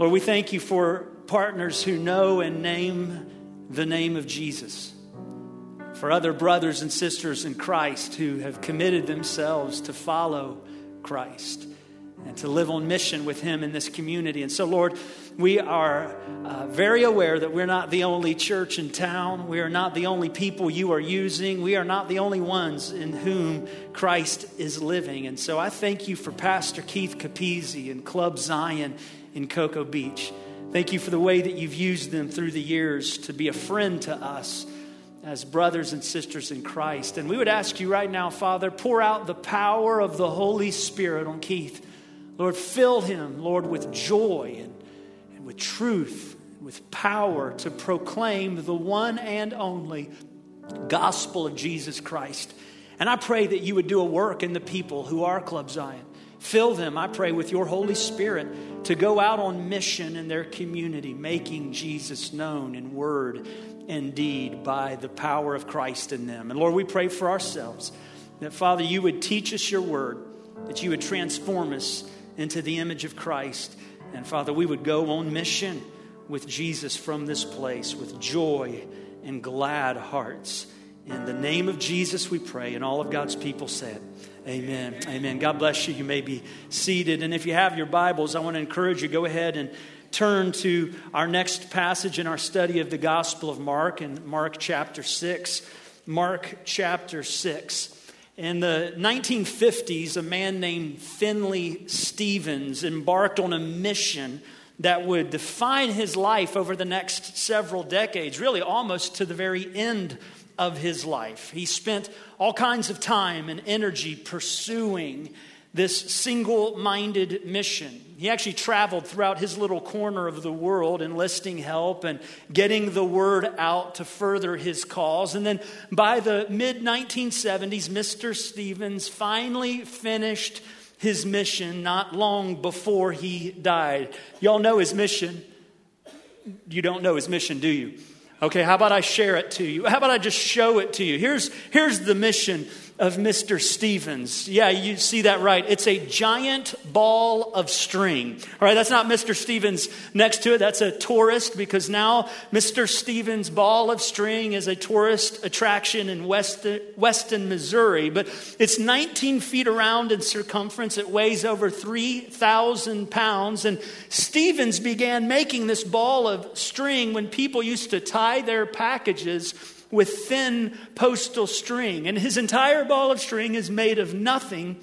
Lord, we thank you for partners who know and name the name of Jesus. For other brothers and sisters in Christ who have committed themselves to follow Christ and to live on mission with Him in this community. And so, Lord, we are uh, very aware that we're not the only church in town. We are not the only people you are using. We are not the only ones in whom Christ is living. And so I thank you for Pastor Keith Capizzi and Club Zion in Cocoa Beach. Thank you for the way that you've used them through the years to be a friend to us as brothers and sisters in Christ. And we would ask you right now, Father, pour out the power of the Holy Spirit on Keith. Lord, fill him, Lord, with joy and, and with truth, and with power to proclaim the one and only gospel of Jesus Christ. And I pray that you would do a work in the people who are Club Zion. Fill them, I pray, with your Holy Spirit to go out on mission in their community, making Jesus known in word and deed by the power of Christ in them. And Lord, we pray for ourselves that, Father, you would teach us your word, that you would transform us into the image of Christ. And Father, we would go on mission with Jesus from this place with joy and glad hearts. In the name of Jesus, we pray. And all of God's people said, Amen. Amen. God bless you. You may be seated. And if you have your Bibles, I want to encourage you go ahead and turn to our next passage in our study of the Gospel of Mark in Mark chapter 6. Mark chapter 6. In the 1950s, a man named Finley Stevens embarked on a mission that would define his life over the next several decades, really almost to the very end of his life. He spent all kinds of time and energy pursuing this single minded mission. He actually traveled throughout his little corner of the world enlisting help and getting the word out to further his cause. And then by the mid 1970s, Mr. Stevens finally finished his mission not long before he died. Y'all know his mission. You don't know his mission, do you? Okay, how about I share it to you? How about I just show it to you? Here's, here's the mission of Mr. Stevens. Yeah, you see that right. It's a giant ball of string. All right, that's not Mr. Stevens next to it. That's a tourist because now Mr. Stevens' ball of string is a tourist attraction in Weston, Weston, Missouri. But it's 19 feet around in circumference. It weighs over 3,000 pounds. And Stevens began making this ball of string when people used to tie their packages with thin postal string. And his entire ball of string is made of nothing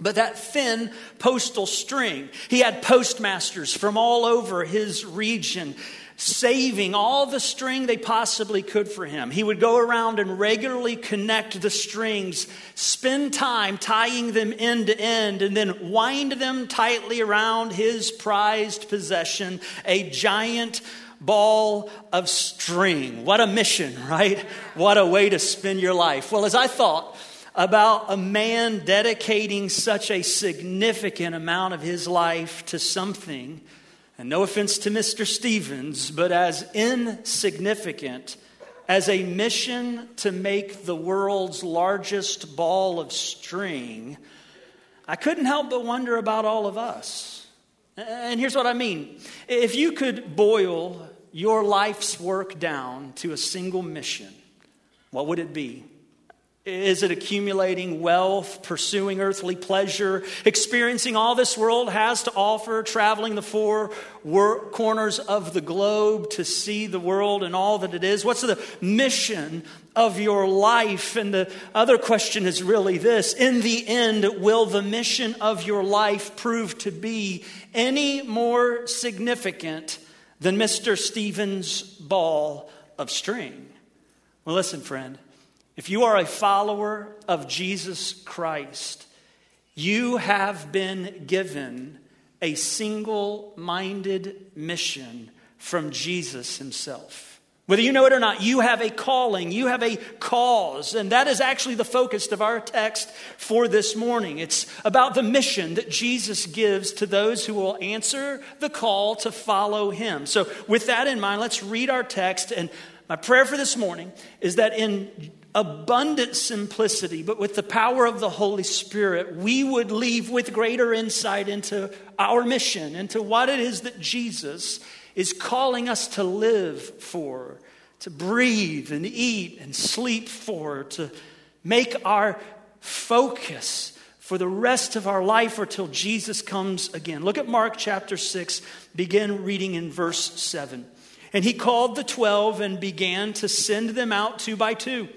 but that thin postal string. He had postmasters from all over his region saving all the string they possibly could for him. He would go around and regularly connect the strings, spend time tying them end to end, and then wind them tightly around his prized possession, a giant ball of string. What a mission, right? What a way to spend your life. Well, as I thought about a man dedicating such a significant amount of his life to something, and no offense to Mr. Stevens, but as insignificant as a mission to make the world's largest ball of string, I couldn't help but wonder about all of us. And here's what I mean if you could boil your life's work down to a single mission, what would it be? Is it accumulating wealth, pursuing earthly pleasure, experiencing all this world has to offer, traveling the four corners of the globe to see the world and all that it is? What's the mission of your life? And the other question is really this In the end, will the mission of your life prove to be any more significant than Mr. Stevens' ball of string. Well, listen, friend, if you are a follower of Jesus Christ, you have been given a single minded mission from Jesus himself. Whether you know it or not, you have a calling, you have a cause, and that is actually the focus of our text for this morning. It's about the mission that Jesus gives to those who will answer the call to follow him. So, with that in mind, let's read our text. And my prayer for this morning is that in abundant simplicity, but with the power of the Holy Spirit, we would leave with greater insight into our mission, into what it is that Jesus is calling us to live for, to breathe and eat and sleep for, to make our focus for the rest of our life or till Jesus comes again. Look at Mark chapter 6, begin reading in verse 7. And he called the twelve and began to send them out two by two.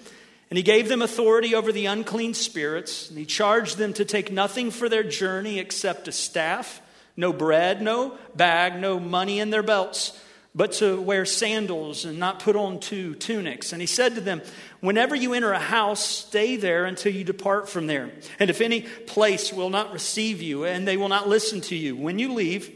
And he gave them authority over the unclean spirits. And he charged them to take nothing for their journey except a staff, no bread, no bag, no money in their belts, but to wear sandals and not put on two tunics. And he said to them, Whenever you enter a house, stay there until you depart from there. And if any place will not receive you and they will not listen to you, when you leave,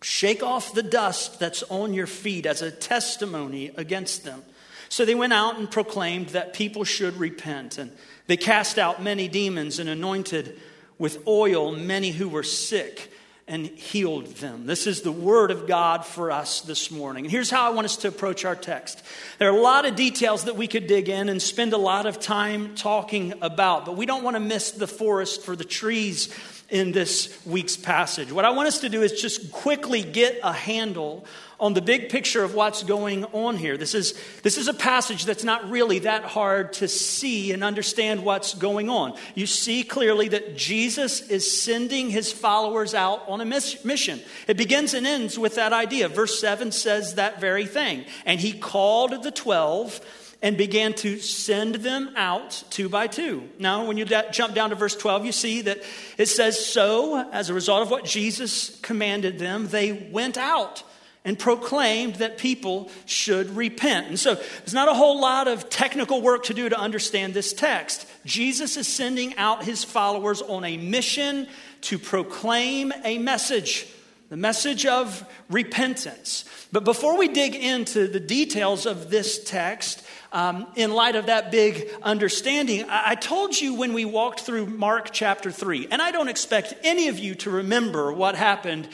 shake off the dust that's on your feet as a testimony against them. So they went out and proclaimed that people should repent. And they cast out many demons and anointed with oil many who were sick and healed them. This is the word of God for us this morning. And here's how I want us to approach our text. There are a lot of details that we could dig in and spend a lot of time talking about, but we don't want to miss the forest for the trees in this week's passage. What I want us to do is just quickly get a handle on the big picture of what's going on here. This is, this is a passage that's not really that hard to see and understand what's going on. You see clearly that Jesus is sending his followers out on a mission. It begins and ends with that idea. Verse 7 says that very thing. And he called the 12 and began to send them out two by two. Now, when you jump down to verse 12, you see that it says, So, as a result of what Jesus commanded them, they went out and proclaimed that people should repent. And so there's not a whole lot of technical work to do to understand this text. Jesus is sending out his followers on a mission to proclaim a message, the message of repentance. But before we dig into the details of this text, um, in light of that big understanding, I-, I told you when we walked through Mark chapter 3, and I don't expect any of you to remember what happened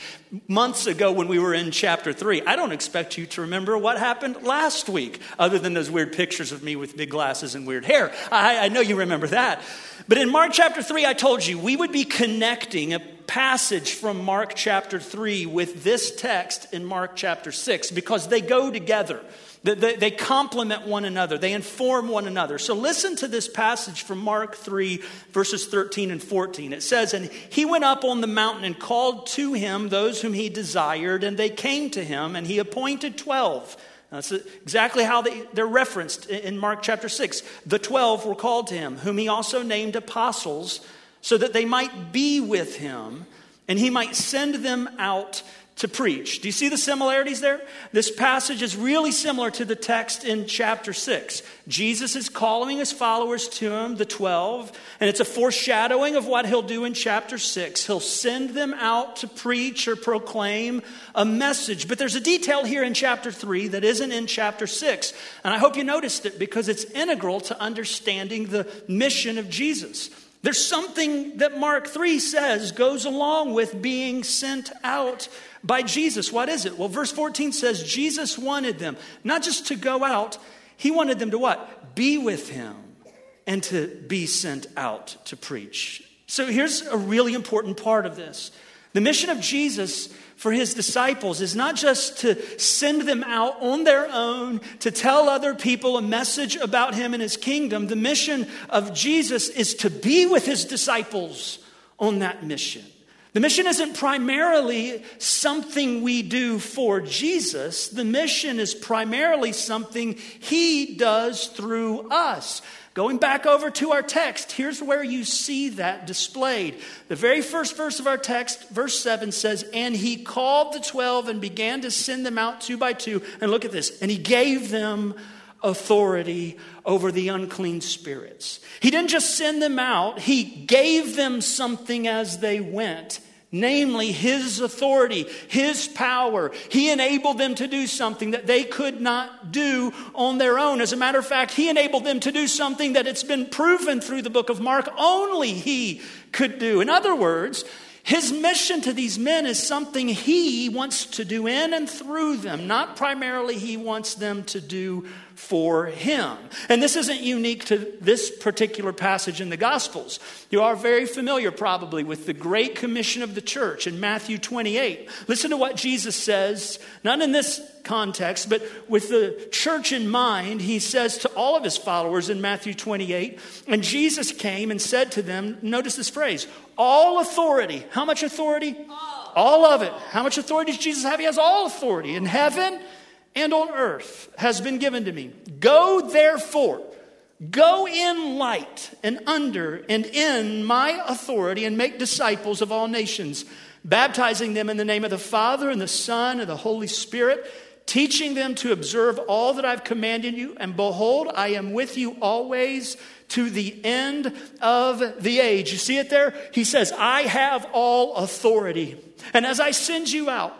months ago when we were in chapter 3. I don't expect you to remember what happened last week, other than those weird pictures of me with big glasses and weird hair. I, I know you remember that. But in Mark chapter 3, I told you we would be connecting a passage from Mark chapter 3 with this text in Mark chapter 6 because they go together. They, they complement one another, they inform one another. So listen to this passage from Mark 3, verses 13 and 14. It says, And he went up on the mountain and called to him those whom he desired, and they came to him, and he appointed 12. That's exactly how they, they're referenced in Mark chapter 6. The 12 were called to him, whom he also named apostles, so that they might be with him, and he might send them out to preach. Do you see the similarities there? This passage is really similar to the text in chapter 6. Jesus is calling his followers to him, the 12, and it's a foreshadowing of what he'll do in chapter 6. He'll send them out to preach or proclaim a message. But there's a detail here in chapter 3 that isn't in chapter 6. And I hope you noticed it because it's integral to understanding the mission of Jesus. There's something that Mark 3 says goes along with being sent out by Jesus. What is it? Well, verse 14 says Jesus wanted them not just to go out, he wanted them to what? Be with him and to be sent out to preach. So here's a really important part of this. The mission of Jesus for his disciples is not just to send them out on their own to tell other people a message about him and his kingdom. The mission of Jesus is to be with his disciples on that mission. The mission isn't primarily something we do for Jesus. The mission is primarily something he does through us. Going back over to our text, here's where you see that displayed. The very first verse of our text, verse 7 says, And he called the twelve and began to send them out two by two. And look at this. And he gave them authority over the unclean spirits. He didn't just send them out, he gave them something as they went. Namely, his authority, his power. He enabled them to do something that they could not do on their own. As a matter of fact, he enabled them to do something that it's been proven through the book of Mark only he could do. In other words, His mission to these men is something he wants to do in and through them, not primarily he wants them to do for him. And this isn't unique to this particular passage in the Gospels. You are very familiar, probably, with the Great Commission of the church in Matthew 28. Listen to what Jesus says, not in this context, but with the church in mind. He says to all of his followers in Matthew 28, and Jesus came and said to them, notice this phrase, all authority. How much authority? All. all of it. How much authority does Jesus have? He has all authority in heaven and on earth has been given to me. Go therefore, go in light and under and in my authority and make disciples of all nations, baptizing them in the name of the Father and the Son and the Holy Spirit, teaching them to observe all that I've commanded you. And behold, I am with you always to the end of the age. You see it there? He says, I have all authority. And as I send you out,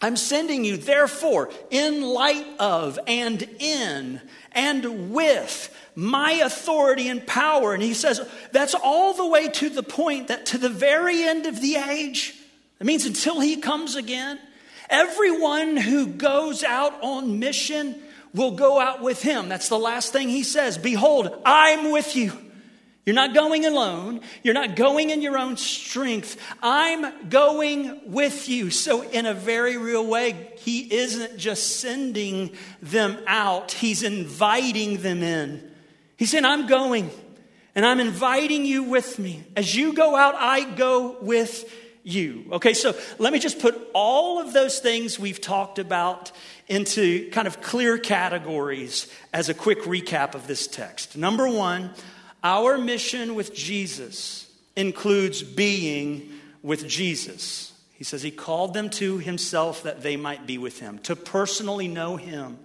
I'm sending you, therefore, in light of and in and with my authority and power. And he says that's all the way to the point that to the very end of the age, it means until he comes again, everyone who goes out on mission will go out with him. That's the last thing he says. Behold, I'm with you you're not going alone. You're not going in your own strength. I'm going with you. So, in a very real way, He isn't just sending them out, He's inviting them in. He's saying, I'm going and I'm inviting you with me. As you go out, I go with you. Okay, so let me just put all of those things we've talked about into kind of clear categories as a quick recap of this text. Number one, our mission with Jesus includes being with Jesus. He says he called them to himself that they might be with him, to personally know him,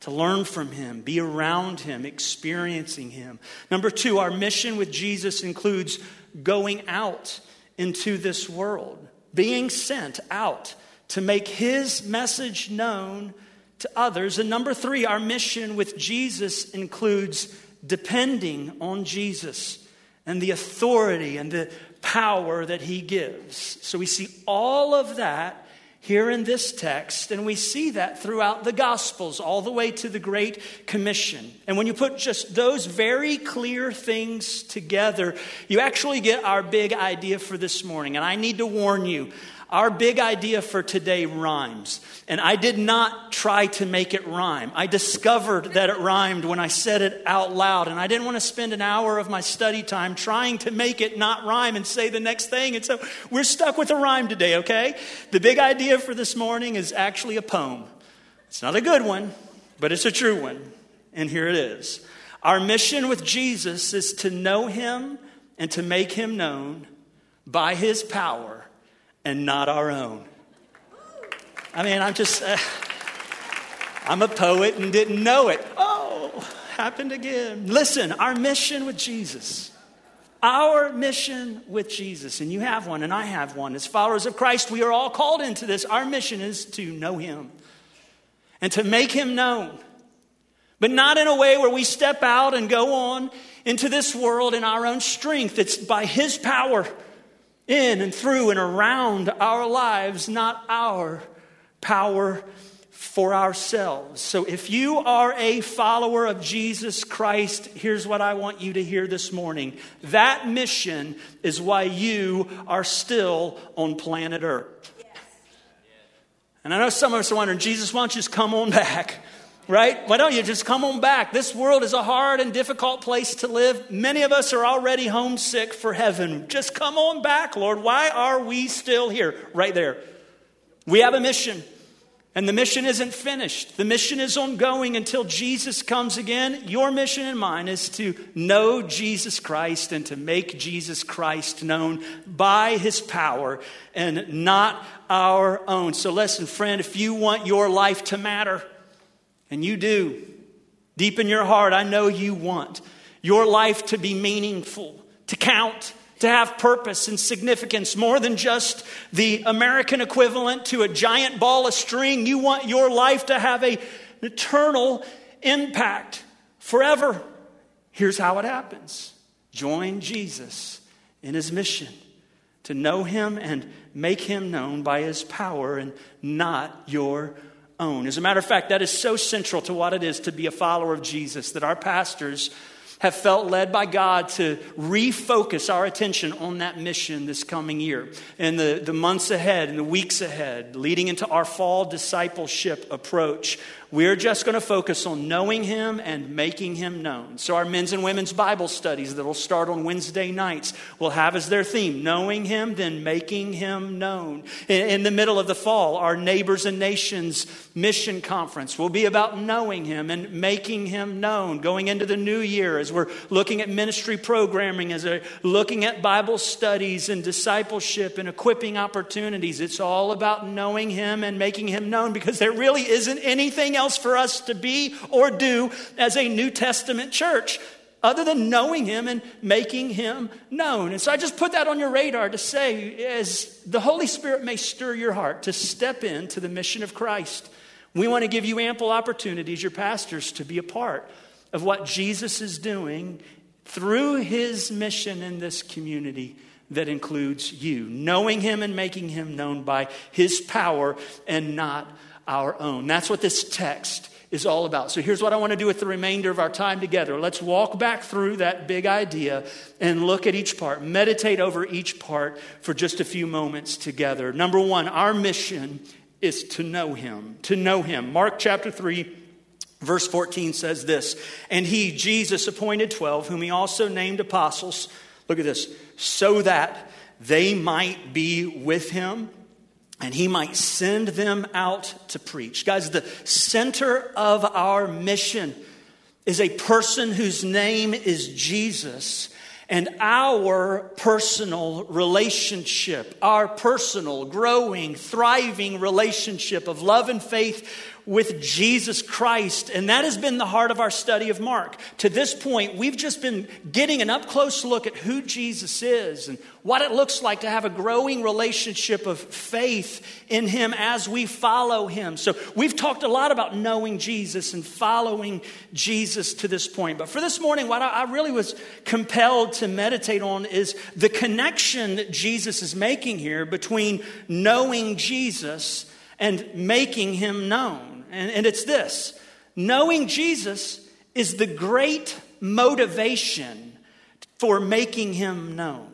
to learn from him, be around him, experiencing him. Number two, our mission with Jesus includes going out into this world, being sent out to make his message known to others. And number three, our mission with Jesus includes depending on Jesus and the authority and the power that he gives. So we see all of that here in this text, and we see that throughout the Gospels, all the way to the Great Commission. And when you put just those very clear things together, you actually get our big idea for this morning. And I need to warn you, our big idea for today rhymes. And I did not try to make it rhyme. I discovered that it rhymed when I said it out loud. And I didn't want to spend an hour of my study time trying to make it not rhyme and say the next thing. And so we're stuck with a rhyme today, okay? The big idea for this morning is actually a poem. It's not a good one, but it's a true one. And here it is. Our mission with Jesus is to know him and to make him known by his power and not our own. I mean, I'm just, uh, I'm a poet and didn't know it. Oh, happened again. Listen, our mission with Jesus, our mission with Jesus, and you have one and I have one. As followers of Christ, we are all called into this. Our mission is to know Him and to make Him known, but not in a way where we step out and go on into this world in our own strength. It's by His power in and through and around our lives, not our power for ourselves. So if you are a follower of Jesus Christ, here's what I want you to hear this morning. That mission is why you are still on planet Earth. And I know some of us are wondering, Jesus, why don't you just come on back? Right? Why don't you just come on back? This world is a hard and difficult place to live. Many of us are already homesick for heaven. Just come on back, Lord. Why are we still here? Right there. We have a mission. And the mission isn't finished. The mission is ongoing until Jesus comes again. Your mission and mine is to know Jesus Christ and to make Jesus Christ known by his power and not our own. So, listen, friend, if you want your life to matter, and you do. Deep in your heart, I know you want your life to be meaningful, to count, to have purpose and significance more than just the American equivalent to a giant ball of string. You want your life to have a, an eternal impact forever. Here's how it happens join Jesus in his mission to know him and make him known by his power and not your own. As a matter of fact, that is so central to what it is to be a follower of Jesus that our pastors have felt led by God to refocus our attention on that mission this coming year. and the, the months ahead and the weeks ahead, leading into our fall discipleship approach, we're just going to focus on knowing Him and making Him known. So, our men's and women's Bible studies that will start on Wednesday nights will have as their theme knowing Him, then making Him known. In, the middle of the fall, our Neighbors and Nations Mission Conference will be about knowing Him and making Him known. Going into the new year, as we're looking at ministry programming, as we're looking at Bible studies and discipleship and equipping opportunities, it's all about knowing Him and making Him known because there really isn't anything else for us to be or do as a New Testament church other than knowing him and making him known. And so I just put that on your radar to say, as the Holy Spirit may stir your heart to step into the mission of Christ, we want to give you ample opportunities, your pastors, to be a part of what Jesus is doing through his mission in this community that includes you, knowing him and making him known by his power and not our own. That's what this text is all about. So here's what I want to do with the remainder of our time together. Let's walk back through that big idea and look at each part, meditate over each part for just a few moments together. Number one, our mission is to know Him, to know Him. Mark chapter 3. Verse 14 says this, and he, Jesus, appointed 12, whom he also named apostles. Look at this, so that they might be with him and he might send them out to preach. Guys, the center of our mission is a person whose name is Jesus. And our personal relationship, our personal, growing, thriving relationship of love and faith with Jesus Christ. And that has been the heart of our study of Mark. To this point, we've just been getting an up close look at who Jesus is and what it looks like to have a growing relationship of faith in Him as we follow Him. So we've talked a lot about knowing Jesus and following Jesus to this point. But for this morning, what I really was compelled to meditate on is the connection that Jesus is making here between knowing Jesus and making Him known. And, and it's this knowing Jesus is the great motivation for making him known.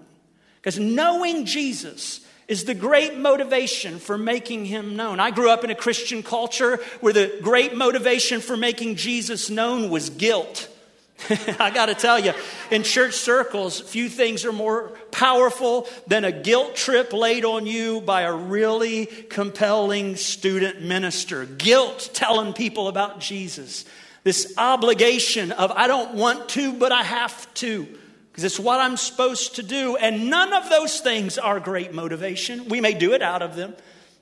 Because knowing Jesus is the great motivation for making him known. I grew up in a Christian culture where the great motivation for making Jesus known was guilt. I got to tell you, in church circles, few things are more powerful than a guilt trip laid on you by a really compelling student minister. Guilt telling people about Jesus. This obligation of, I don't want to, but I have to, because it's what I'm supposed to do. And none of those things are great motivation. We may do it out of them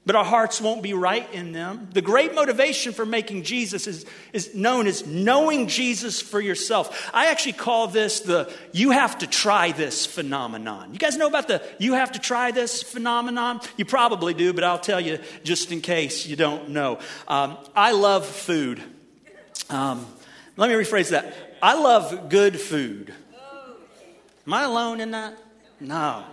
but our hearts won't be right in them. The great motivation for making Jesus is, is known as knowing Jesus for yourself. I actually call this the you have to try this phenomenon. You guys know about the you have to try this phenomenon? You probably do, but I'll tell you just in case you don't know. Um, I love food. Um, let me rephrase that. I love good food. Am I alone in that? No.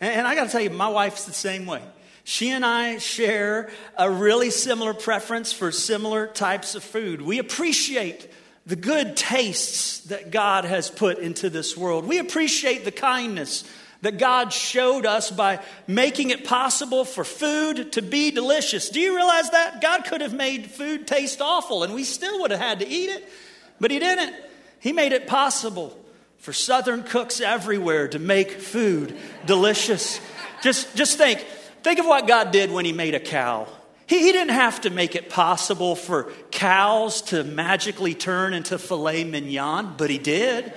And, and I got to tell you, my wife's the same way. She and I share a really similar preference for similar types of food. We appreciate the good tastes that God has put into this world. We appreciate the kindness that God showed us by making it possible for food to be delicious. Do you realize that? God could have made food taste awful and we still would have had to eat it, but He didn't. He made it possible for Southern cooks everywhere to make food delicious. Just, just think Think of what God did when He made a cow. He, he didn't have to make it possible for cows to magically turn into filet mignon, but He did.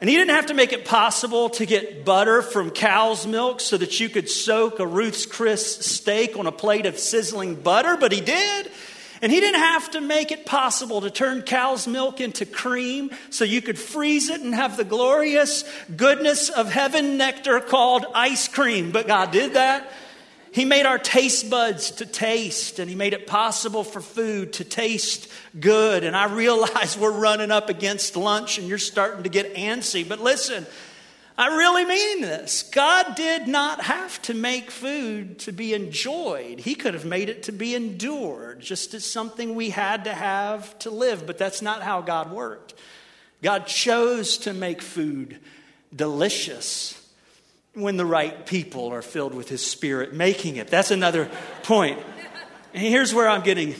And he didn't have to make it possible to get butter from cow's milk so that you could soak a Ruth's Chris steak on a plate of sizzling butter, but he did. And he didn't have to make it possible to turn cow's milk into cream so you could freeze it and have the glorious goodness of heaven nectar called ice cream, but God did that. He made our taste buds to taste, and He made it possible for food to taste good. And I realize we're running up against lunch and you're starting to get antsy. But listen, I really mean this. God did not have to make food to be enjoyed. He could have made it to be endured, just as something we had to have to live, but that's not how God worked. God chose to make food delicious when the right people are filled with His Spirit making it. That's another point. And here's where I'm getting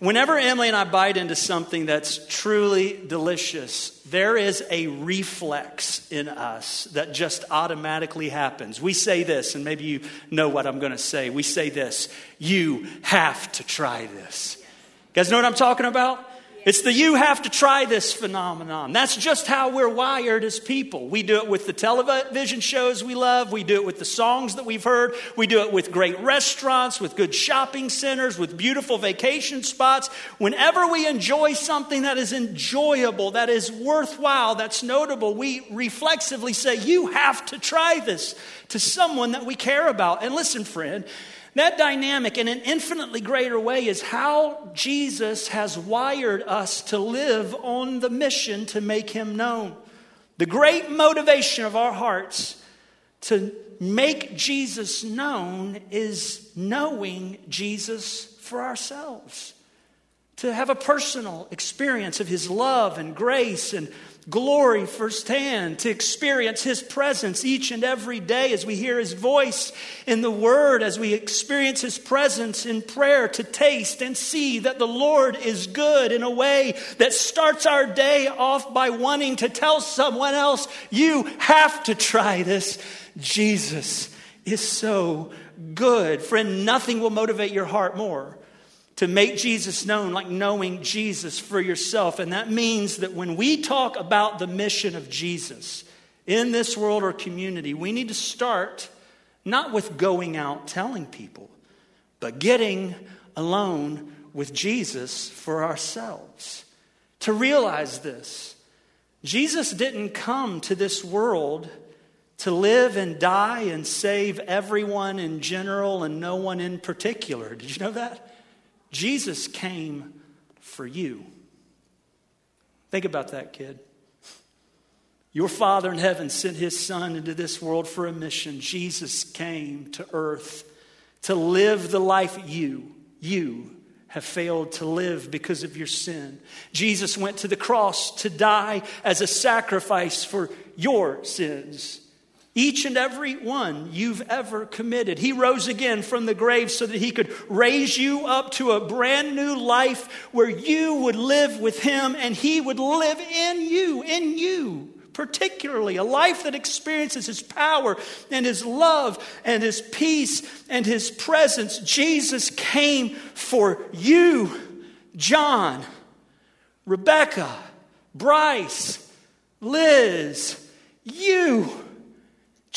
Whenever Emily and I bite into something that's truly delicious, there is a reflex in us that just automatically happens. We say this, and maybe you know what I'm going to say. We say this You have to try this. You guys know what I'm talking about? It's the you have to try this phenomenon. That's just how we're wired as people. We do it with the television shows we love. We do it with the songs that we've heard. We do it with great restaurants, with good shopping centers, with beautiful vacation spots. Whenever we enjoy something that is enjoyable, that is worthwhile, that's notable, we reflexively say, You have to try this to someone that we care about. And listen, friend, that dynamic, in an infinitely greater way, is how Jesus has wired us to live on the mission to make him known. The great motivation of our hearts to make Jesus known is knowing Jesus for ourselves. To have a personal experience of his love and grace and glory firsthand, to experience His presence each and every day as we hear His voice in the Word, as we experience His presence in prayer, to taste and see that the Lord is good in a way that starts our day off by wanting to tell someone else, You have to try this. Jesus is so good. Friend, nothing will motivate your heart more to make Jesus known, like knowing Jesus for yourself. And that means that when we talk about the mission of Jesus in this world or community, we need to start not with going out telling people, but getting alone with Jesus for ourselves. To realize this, Jesus didn't come to this world to live and die and save everyone in general and no one in particular. Did you know that? Jesus came for you. Think about that, kid. Your Father in heaven sent his Son into this world for a mission. Jesus came to earth to live the life you, you have failed to live because of your sin. Jesus went to the cross to die as a sacrifice for your sins. Each and every one you've ever committed. He rose again from the grave so that he could raise you up to a brand new life where you would live with him and he would live in you, in you particularly a life that experiences his power and his love and his peace and his presence. Jesus came for you, John, Rebecca, Bryce, Liz, you.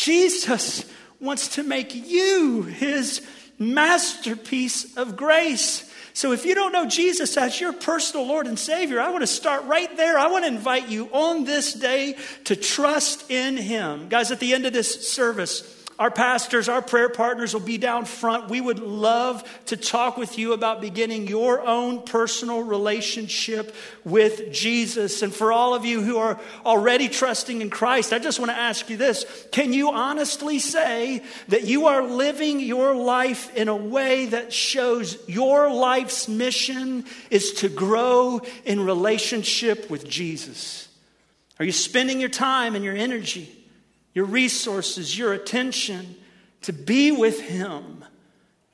Jesus wants to make you his masterpiece of grace. So if you don't know Jesus as your personal Lord and Savior, I want to start right there. I want to invite you on this day to trust in him. Guys, at the end of this service, our pastors, our prayer partners will be down front. We would love to talk with you about beginning your own personal relationship with Jesus. And for all of you who are already trusting in Christ, I just want to ask you this Can you honestly say that you are living your life in a way that shows your life's mission is to grow in relationship with Jesus? Are you spending your time and your energy? Your resources, your attention to be with Him,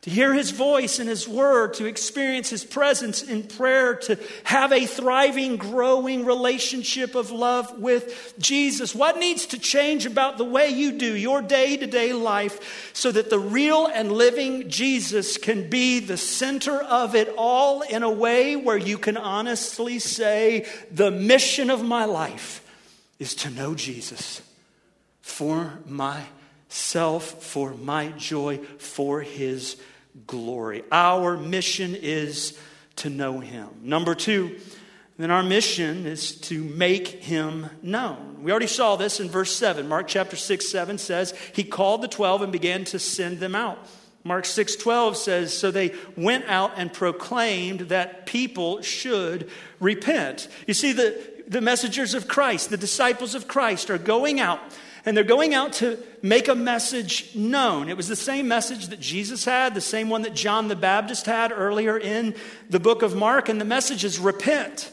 to hear His voice and His word, to experience His presence in prayer, to have a thriving, growing relationship of love with Jesus. What needs to change about the way you do your day to day life so that the real and living Jesus can be the center of it all in a way where you can honestly say, The mission of my life is to know Jesus for myself, for my joy, for his glory. Our mission is to know him. Number two, then our mission is to make him known. We already saw this in verse 7. Mark chapter 6, 7 says, He called the 12 and began to send them out. Mark 6:12 says so they went out and proclaimed that people should repent. You see the the messengers of Christ, the disciples of Christ are going out and they're going out to make a message known. It was the same message that Jesus had, the same one that John the Baptist had earlier in the book of Mark, and the message is repent.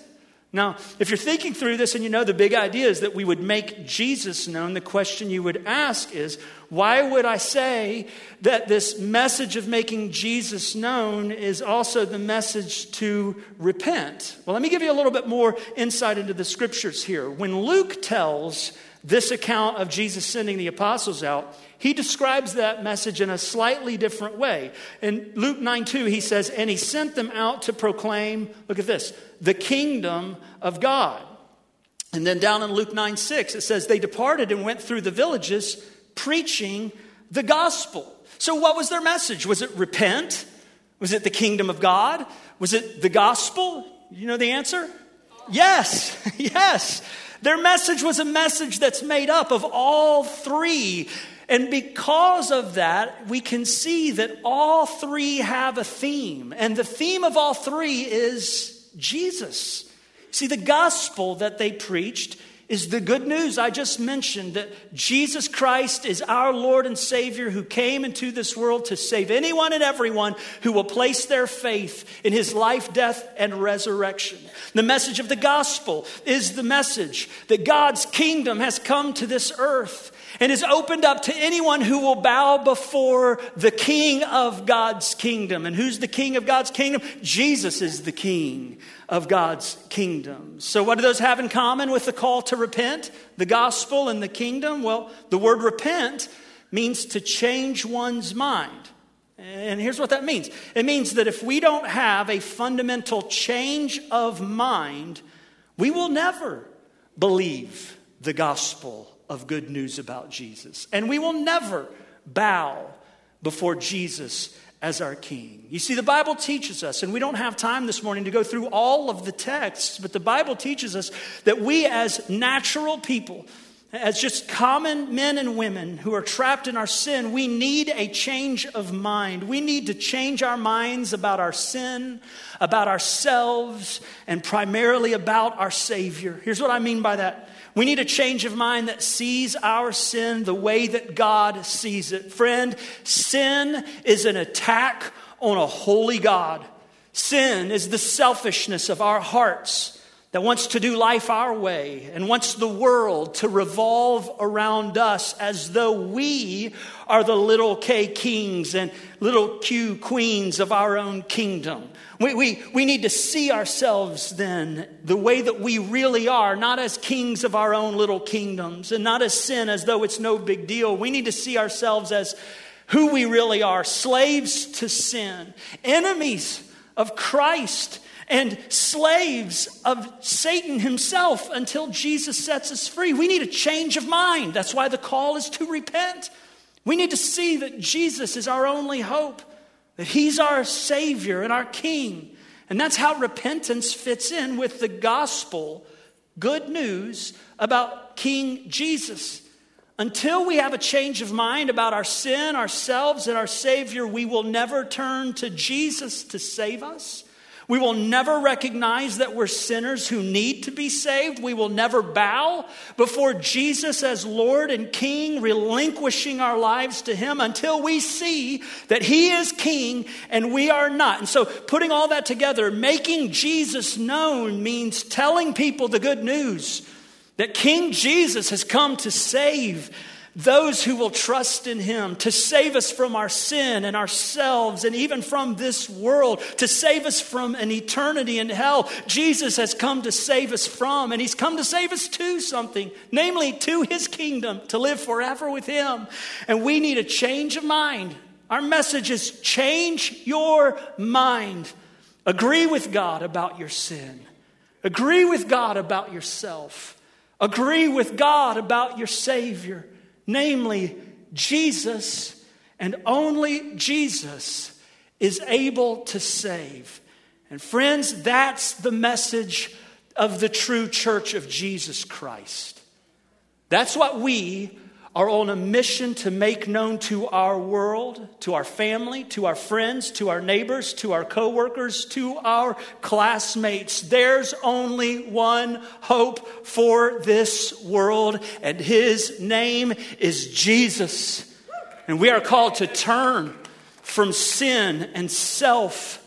Now, if you're thinking through this and you know the big idea is that we would make Jesus known, the question you would ask is why would I say that this message of making Jesus known is also the message to repent? Well, let me give you a little bit more insight into the scriptures here. When Luke tells this account of Jesus sending the apostles out, he describes that message in a slightly different way. In Luke 9 2, he says, And he sent them out to proclaim, look at this, the kingdom of God. And then down in Luke 9 6, it says, They departed and went through the villages preaching the gospel. So, what was their message? Was it repent? Was it the kingdom of God? Was it the gospel? You know the answer? Yes, yes. Their message was a message that's made up of all three. And because of that, we can see that all three have a theme. And the theme of all three is Jesus. See, the gospel that they preached is the good news I just mentioned that Jesus Christ is our Lord and Savior who came into this world to save anyone and everyone who will place their faith in his life, death, and resurrection. The message of the gospel is the message that God's kingdom has come to this earth and is opened up to anyone who will bow before the king of God's kingdom. And who's the king of God's kingdom? Jesus is the king of God's kingdom. So, what do those have in common with the call to repent, the gospel, and the kingdom? Well, the word repent means to change one's mind. And here's what that means it means that if we don't have a fundamental change of mind, we will never believe the gospel of good news about Jesus. And we will never bow before Jesus as our King. You see, the Bible teaches us, and we don't have time this morning to go through all of the texts, but the Bible teaches us that we as natural people, as just common men and women who are trapped in our sin, we need a change of mind. We need to change our minds about our sin, about ourselves, and primarily about our Savior. Here's what I mean by that. We need a change of mind that sees our sin the way that God sees it. Friend, sin is an attack on a holy God. Sin is the selfishness of our hearts that wants to do life our way and wants the world to revolve around us as though we are the little K kings and little Q queens of our own kingdom. We, we, we need to see ourselves then the way that we really are, not as kings of our own little kingdoms and not as sin as though it's no big deal. We need to see ourselves as who we really are slaves to sin, enemies of Christ and slaves of Satan himself until Jesus sets us free. We need a change of mind. That's why the call is to repent. We need to see that Jesus is our only hope, that he's our Savior and our King. And that's how repentance fits in with the gospel good news about King Jesus. Until we have a change of mind about our sin, ourselves, and our Savior, we will never turn to Jesus to save us. We will never recognize that we're sinners who need to be saved. We will never bow before Jesus as Lord and King, relinquishing our lives to Him until we see that He is King and we are not. And so, putting all that together, making Jesus known means telling people the good news that King Jesus has come to save those who will trust in him to save us from our sin and ourselves and even from this world, to save us from an eternity in hell. Jesus has come to save us from, and he's come to save us to something, namely to his kingdom, to live forever with him. And we need a change of mind. Our message is change your mind. Agree with God about your sin. Agree with God about yourself. Agree with God about your Savior namely Jesus, and only Jesus is able to save. And friends, that's the message of the true church of Jesus Christ. That's what we are on a mission to make known to our world, to our family, to our friends, to our neighbors, to our coworkers, to our classmates. There's only one hope for this world, and his name is Jesus. And we are called to turn from sin and self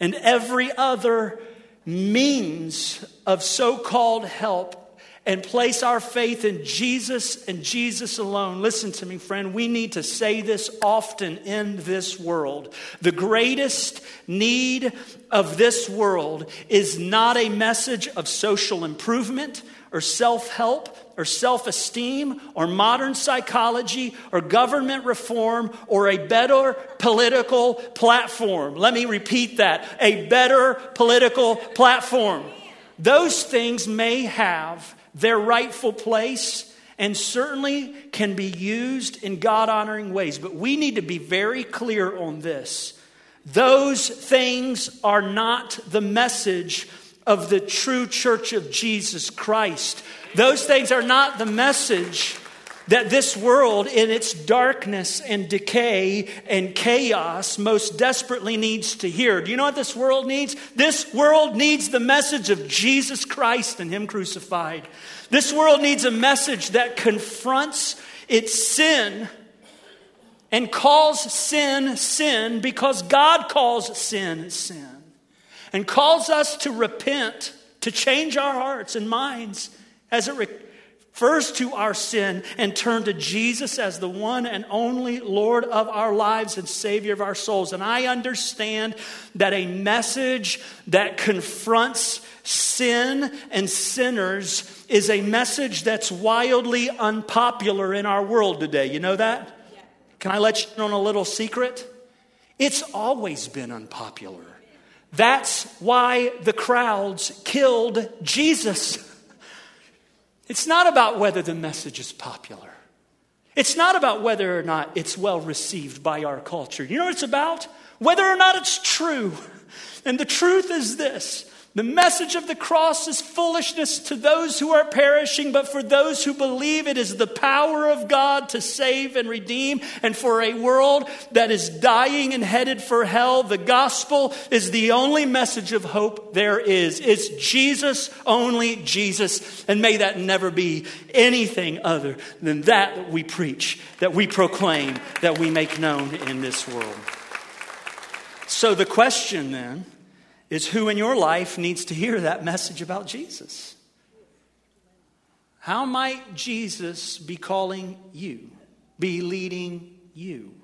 and every other means of so called help and place our faith in Jesus and Jesus alone. Listen to me, friend. We need to say this often in this world. The greatest need of this world is not a message of social improvement or self help or self esteem or modern psychology or government reform or a better political platform. Let me repeat that a better political platform. Those things may have their rightful place and certainly can be used in God honoring ways. But we need to be very clear on this. Those things are not the message of the true church of Jesus Christ. Those things are not the message that this world, in its darkness and decay and chaos, most desperately needs to hear. Do you know what this world needs? This world needs the message of Jesus Christ and Him crucified. This world needs a message that confronts its sin and calls sin sin because God calls sin sin and calls us to repent, to change our hearts and minds as it refers to our sin and turn to Jesus as the one and only Lord of our lives and Savior of our souls. And I understand that a message that confronts sin and sinners is a message that's wildly unpopular in our world today. You know that? Can I let you in on a little secret? It's always been unpopular. That's why the crowds killed Jesus. It's not about whether the message is popular. It's not about whether or not it's well received by our culture. You know what it's about? Whether or not it's true. And the truth is this the message of the cross is foolishness to those who are perishing, but for those who believe, it is the power of God to save and redeem. And for a world that is dying and headed for hell, the gospel is the only message of hope there is. It's Jesus, only Jesus. And may that never be anything other than that that we preach, that we proclaim, that we make known in this world. So the question then, is who in your life needs to hear that message about Jesus. How might Jesus be calling you, be leading you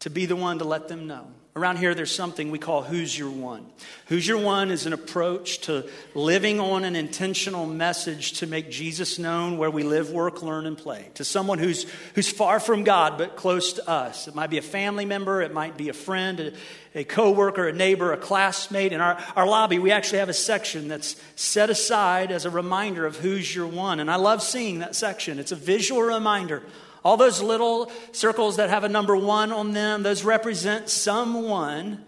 to be the one to let them know? Around here, there's something we call Who's Your One. Who's Your One is an approach to living on an intentional message to make Jesus known where we live, work, learn, and play. To someone who's, who's far from God but close to us. It might be a family member, it might be a friend, a, a coworker, a neighbor, a classmate. In our, our lobby, we actually have a section that's set aside as a reminder of Who's Your One. And I love seeing that section. It's a visual reminder all those little circles that have a number one on them, those represent someone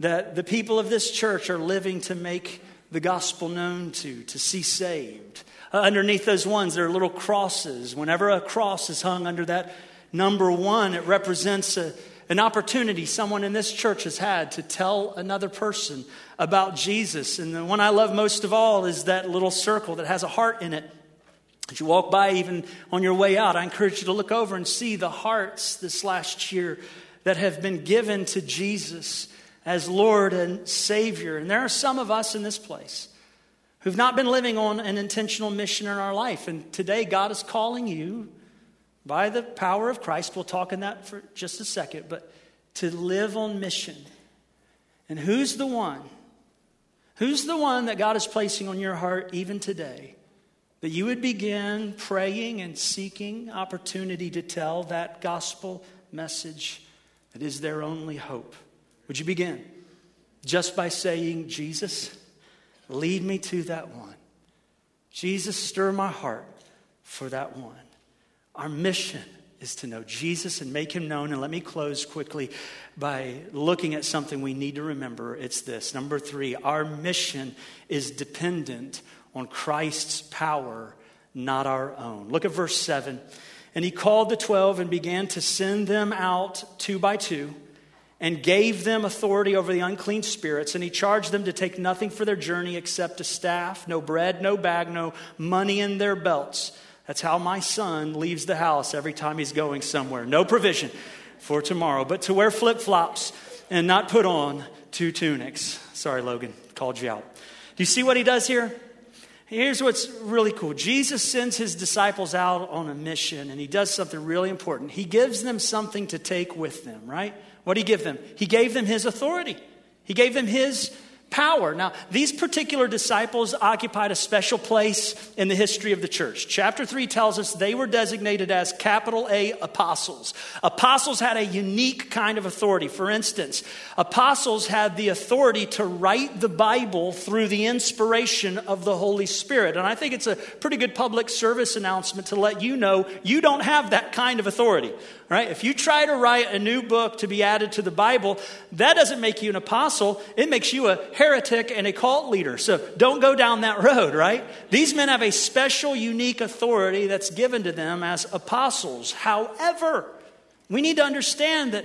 that the people of this church are living to make the gospel known to, to see saved. Uh, underneath those ones, there are little crosses. Whenever a cross is hung under that number one, it represents a, an opportunity someone in this church has had to tell another person about Jesus. And the one I love most of all is that little circle that has a heart in it. As you walk by, even on your way out, I encourage you to look over and see the hearts this last year that have been given to Jesus as Lord and Savior. And there are some of us in this place who've not been living on an intentional mission in our life. And today, God is calling you by the power of Christ. We'll talk in that for just a second, but to live on mission. And who's the one? Who's the one that God is placing on your heart even today? That you would begin praying and seeking opportunity to tell that gospel message that is their only hope. Would you begin just by saying, Jesus, lead me to that one? Jesus, stir my heart for that one. Our mission is to know Jesus and make him known. And let me close quickly by looking at something we need to remember. It's this number three, our mission is dependent on Christ's power, not our own. Look at verse 7. And he called the twelve and began to send them out two by two and gave them authority over the unclean spirits. And he charged them to take nothing for their journey except a staff, no bread, no bag, no money in their belts. That's how my son leaves the house every time he's going somewhere. No provision for tomorrow, but to wear flip flops and not put on two tunics. Sorry, Logan, called you out. Do you see what he does here? Here's what's really cool Jesus sends his disciples out on a mission, and he does something really important. He gives them something to take with them, right? What did he give them? He gave them his authority, he gave them his power. Now, these particular disciples occupied a special place in the history of the church. Chapter 3 tells us they were designated as capital A apostles. Apostles had a unique kind of authority. For instance, apostles had the authority to write the Bible through the inspiration of the Holy Spirit. And I think it's a pretty good public service announcement to let you know you don't have that kind of authority right? If you try to write a new book to be added to the Bible, that doesn't make you an apostle. It makes you a heretic and a cult leader. So don't go down that road, right? These men have a special, unique authority that's given to them as apostles. However, we need to understand that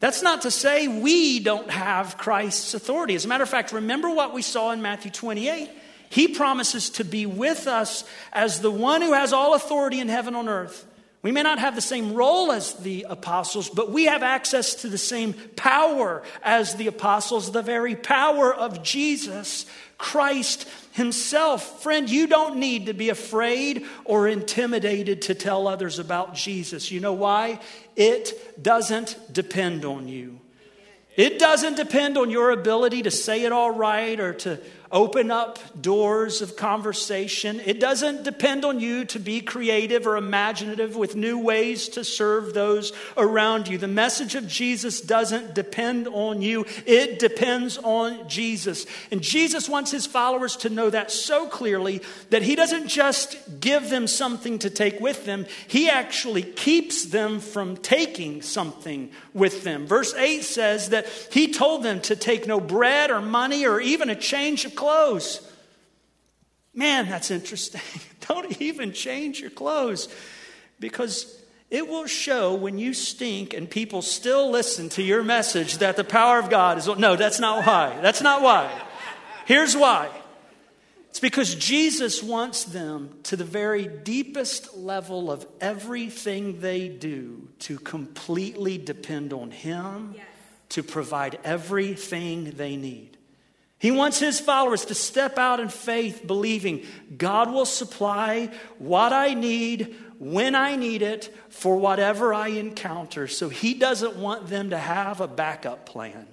that's not to say we don't have Christ's authority. As a matter of fact, remember what we saw in Matthew 28. He promises to be with us as the one who has all authority in heaven on earth we may not have the same role as the apostles, but we have access to the same power as the apostles, the very power of Jesus Christ Himself. Friend, you don't need to be afraid or intimidated to tell others about Jesus. You know why? It doesn't depend on you. It doesn't depend on your ability to say it all right or to open up doors of conversation. It doesn't depend on you to be creative or imaginative with new ways to serve those around you. The message of Jesus doesn't depend on you, it depends on Jesus. And Jesus wants his followers to know that so clearly that he doesn't just give them something to take with them, he actually keeps them from taking something with them. Verse 8 says that he told them to take no bread or money or even a change of clothes. Man, that's interesting. Don't even change your clothes because it will show when you stink and people still listen to your message that the power of God is. No, that's not why. That's not why. Here's why. It's because Jesus wants them to the very deepest level of everything they do to completely depend on Him yes. to provide everything they need. He wants his followers to step out in faith, believing God will supply what I need when I need it for whatever I encounter. So he doesn't want them to have a backup plan.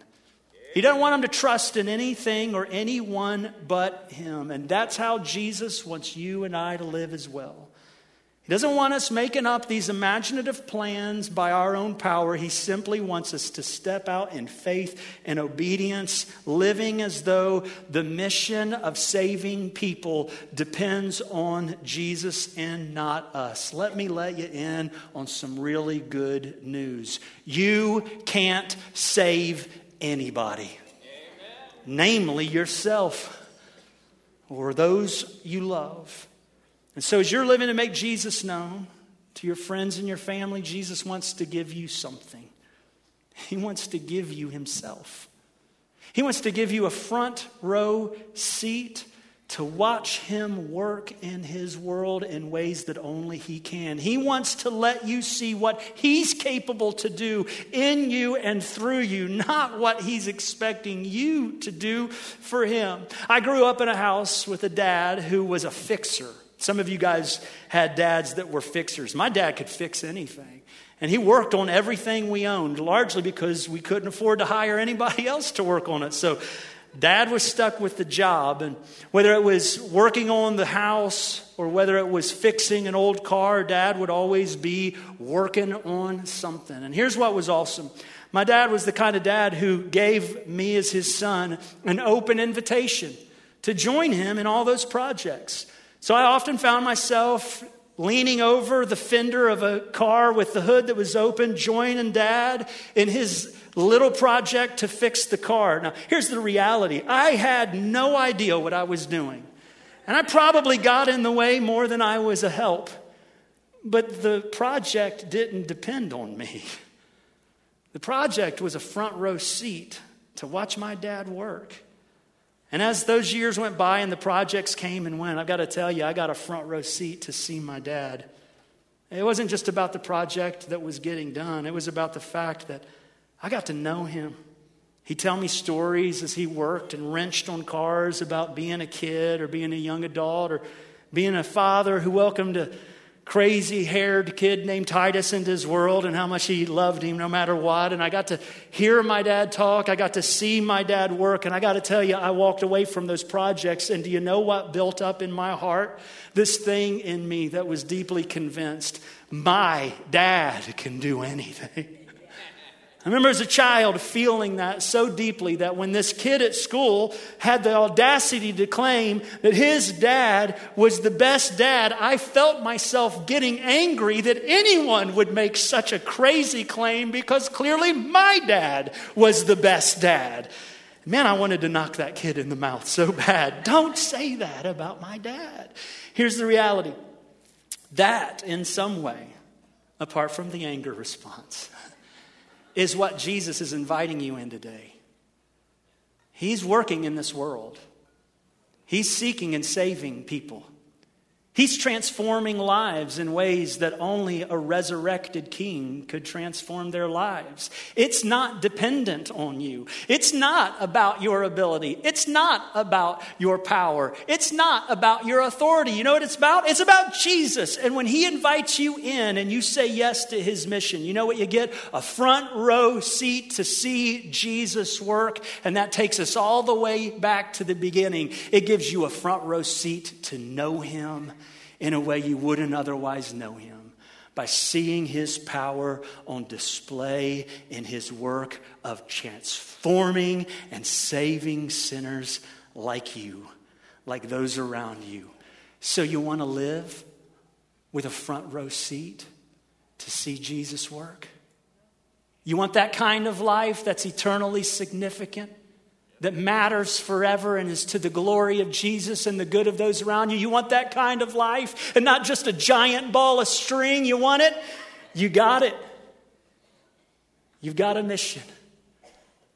He doesn't want them to trust in anything or anyone but him. And that's how Jesus wants you and I to live as well. Doesn't want us making up these imaginative plans by our own power. He simply wants us to step out in faith and obedience, living as though the mission of saving people depends on Jesus and not us. Let me let you in on some really good news. You can't save anybody, Amen. namely yourself or those you love. And so, as you're living to make Jesus known to your friends and your family, Jesus wants to give you something. He wants to give you Himself. He wants to give you a front row seat to watch Him work in His world in ways that only He can. He wants to let you see what He's capable to do in you and through you, not what He's expecting you to do for Him. I grew up in a house with a dad who was a fixer. Some of you guys had dads that were fixers. My dad could fix anything. And he worked on everything we owned, largely because we couldn't afford to hire anybody else to work on it. So dad was stuck with the job. And whether it was working on the house or whether it was fixing an old car, dad would always be working on something. And here's what was awesome my dad was the kind of dad who gave me, as his son, an open invitation to join him in all those projects. So I often found myself leaning over the fender of a car with the hood that was open, joining dad in his little project to fix the car. Now, here's the reality I had no idea what I was doing. And I probably got in the way more than I was a help. But the project didn't depend on me. The project was a front row seat to watch my dad work. And as those years went by and the projects came and went, I've got to tell you, I got a front row seat to see my dad. It wasn't just about the project that was getting done, it was about the fact that I got to know him. He'd tell me stories as he worked and wrenched on cars about being a kid or being a young adult or being a father who welcomed a crazy haired kid named Titus into his world and how much he loved him no matter what. And I got to hear my dad talk. I got to see my dad work. And I got to tell you, I walked away from those projects. And do you know what built up in my heart? This thing in me that was deeply convinced my dad can do anything. I remember as a child feeling that so deeply that when this kid at school had the audacity to claim that his dad was the best dad, I felt myself getting angry that anyone would make such a crazy claim because clearly my dad was the best dad. Man, I wanted to knock that kid in the mouth so bad. Don't say that about my dad. Here's the reality that, in some way, apart from the anger response, is what Jesus is inviting you in today. He's working in this world, He's seeking and saving people. He's transforming lives in ways that only a resurrected king could transform their lives. It's not dependent on you. It's not about your ability. It's not about your power. It's not about your authority. You know what it's about? It's about Jesus. And when he invites you in and you say yes to his mission, you know what you get? A front row seat to see Jesus work. And that takes us all the way back to the beginning. It gives you a front row seat to know him in a way you wouldn't otherwise know him by seeing his power on display in his work of transforming and saving sinners like you, like those around you. So, you want to live with a front row seat to see Jesus work? You want that kind of life that's eternally significant? That matters forever and is to the glory of Jesus and the good of those around you. You want that kind of life and not just a giant ball of string. You want it? You got it. You've got a mission,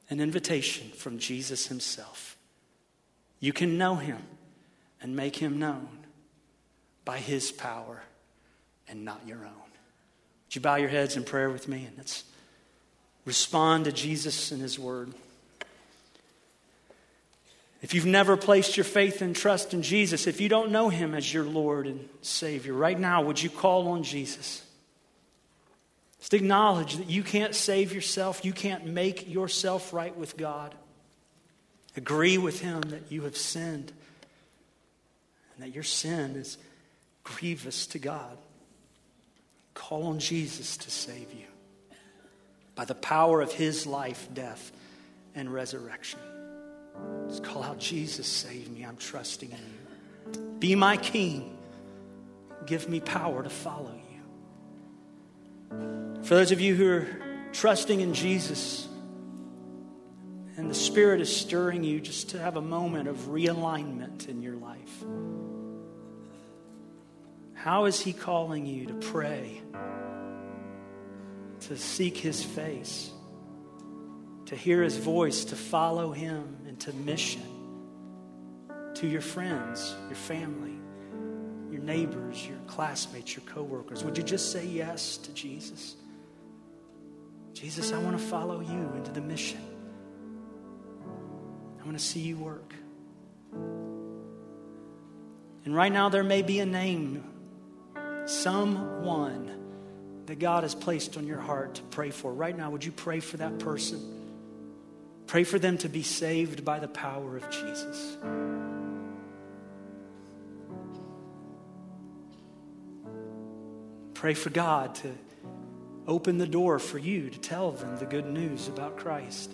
an invitation from Jesus Himself. You can know Him and make Him known by His power and not your own. Would you bow your heads in prayer with me and let's respond to Jesus and His Word? If you've never placed your faith and trust in Jesus, if you don't know him as your Lord and Savior, right now, would you call on Jesus? Just acknowledge that you can't save yourself, you can't make yourself right with God. Agree with him that you have sinned and that your sin is grievous to God. Call on Jesus to save you by the power of his life, death, and resurrection. Just call out, Jesus, save me. I'm trusting in you. Be my king. Give me power to follow you. For those of you who are trusting in Jesus, and the Spirit is stirring you just to have a moment of realignment in your life. How is He calling you to pray, to seek His face, to hear His voice, to follow Him? Into mission to your friends, your family, your neighbors, your classmates, your coworkers? Would you just say yes to Jesus? Jesus, I want to follow you into the mission. I want to see you work. And right now, there may be a name, someone that God has placed on your heart to pray for. Right now, would you pray for that person? Pray for them to be saved by the power of Jesus. Pray for God to open the door for you to tell them the good news about Christ.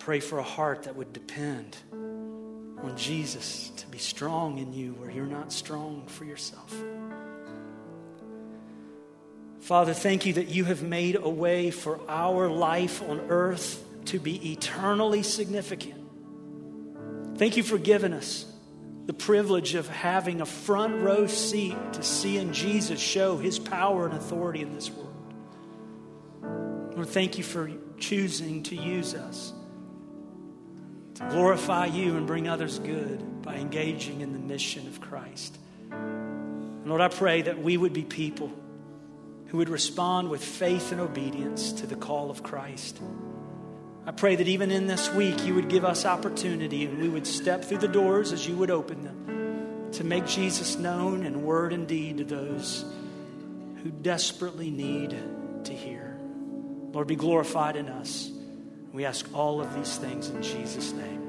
Pray for a heart that would depend on Jesus to be strong in you where you're not strong for yourself. Father, thank you that you have made a way for our life on earth to be eternally significant. Thank you for giving us the privilege of having a front row seat to seeing Jesus show his power and authority in this world. Lord, thank you for choosing to use us to glorify you and bring others good by engaging in the mission of Christ. Lord, I pray that we would be people who would respond with faith and obedience to the call of Christ. I pray that even in this week, you would give us opportunity and we would step through the doors as you would open them to make Jesus known in word and deed to those who desperately need to hear. Lord, be glorified in us. We ask all of these things in Jesus' name.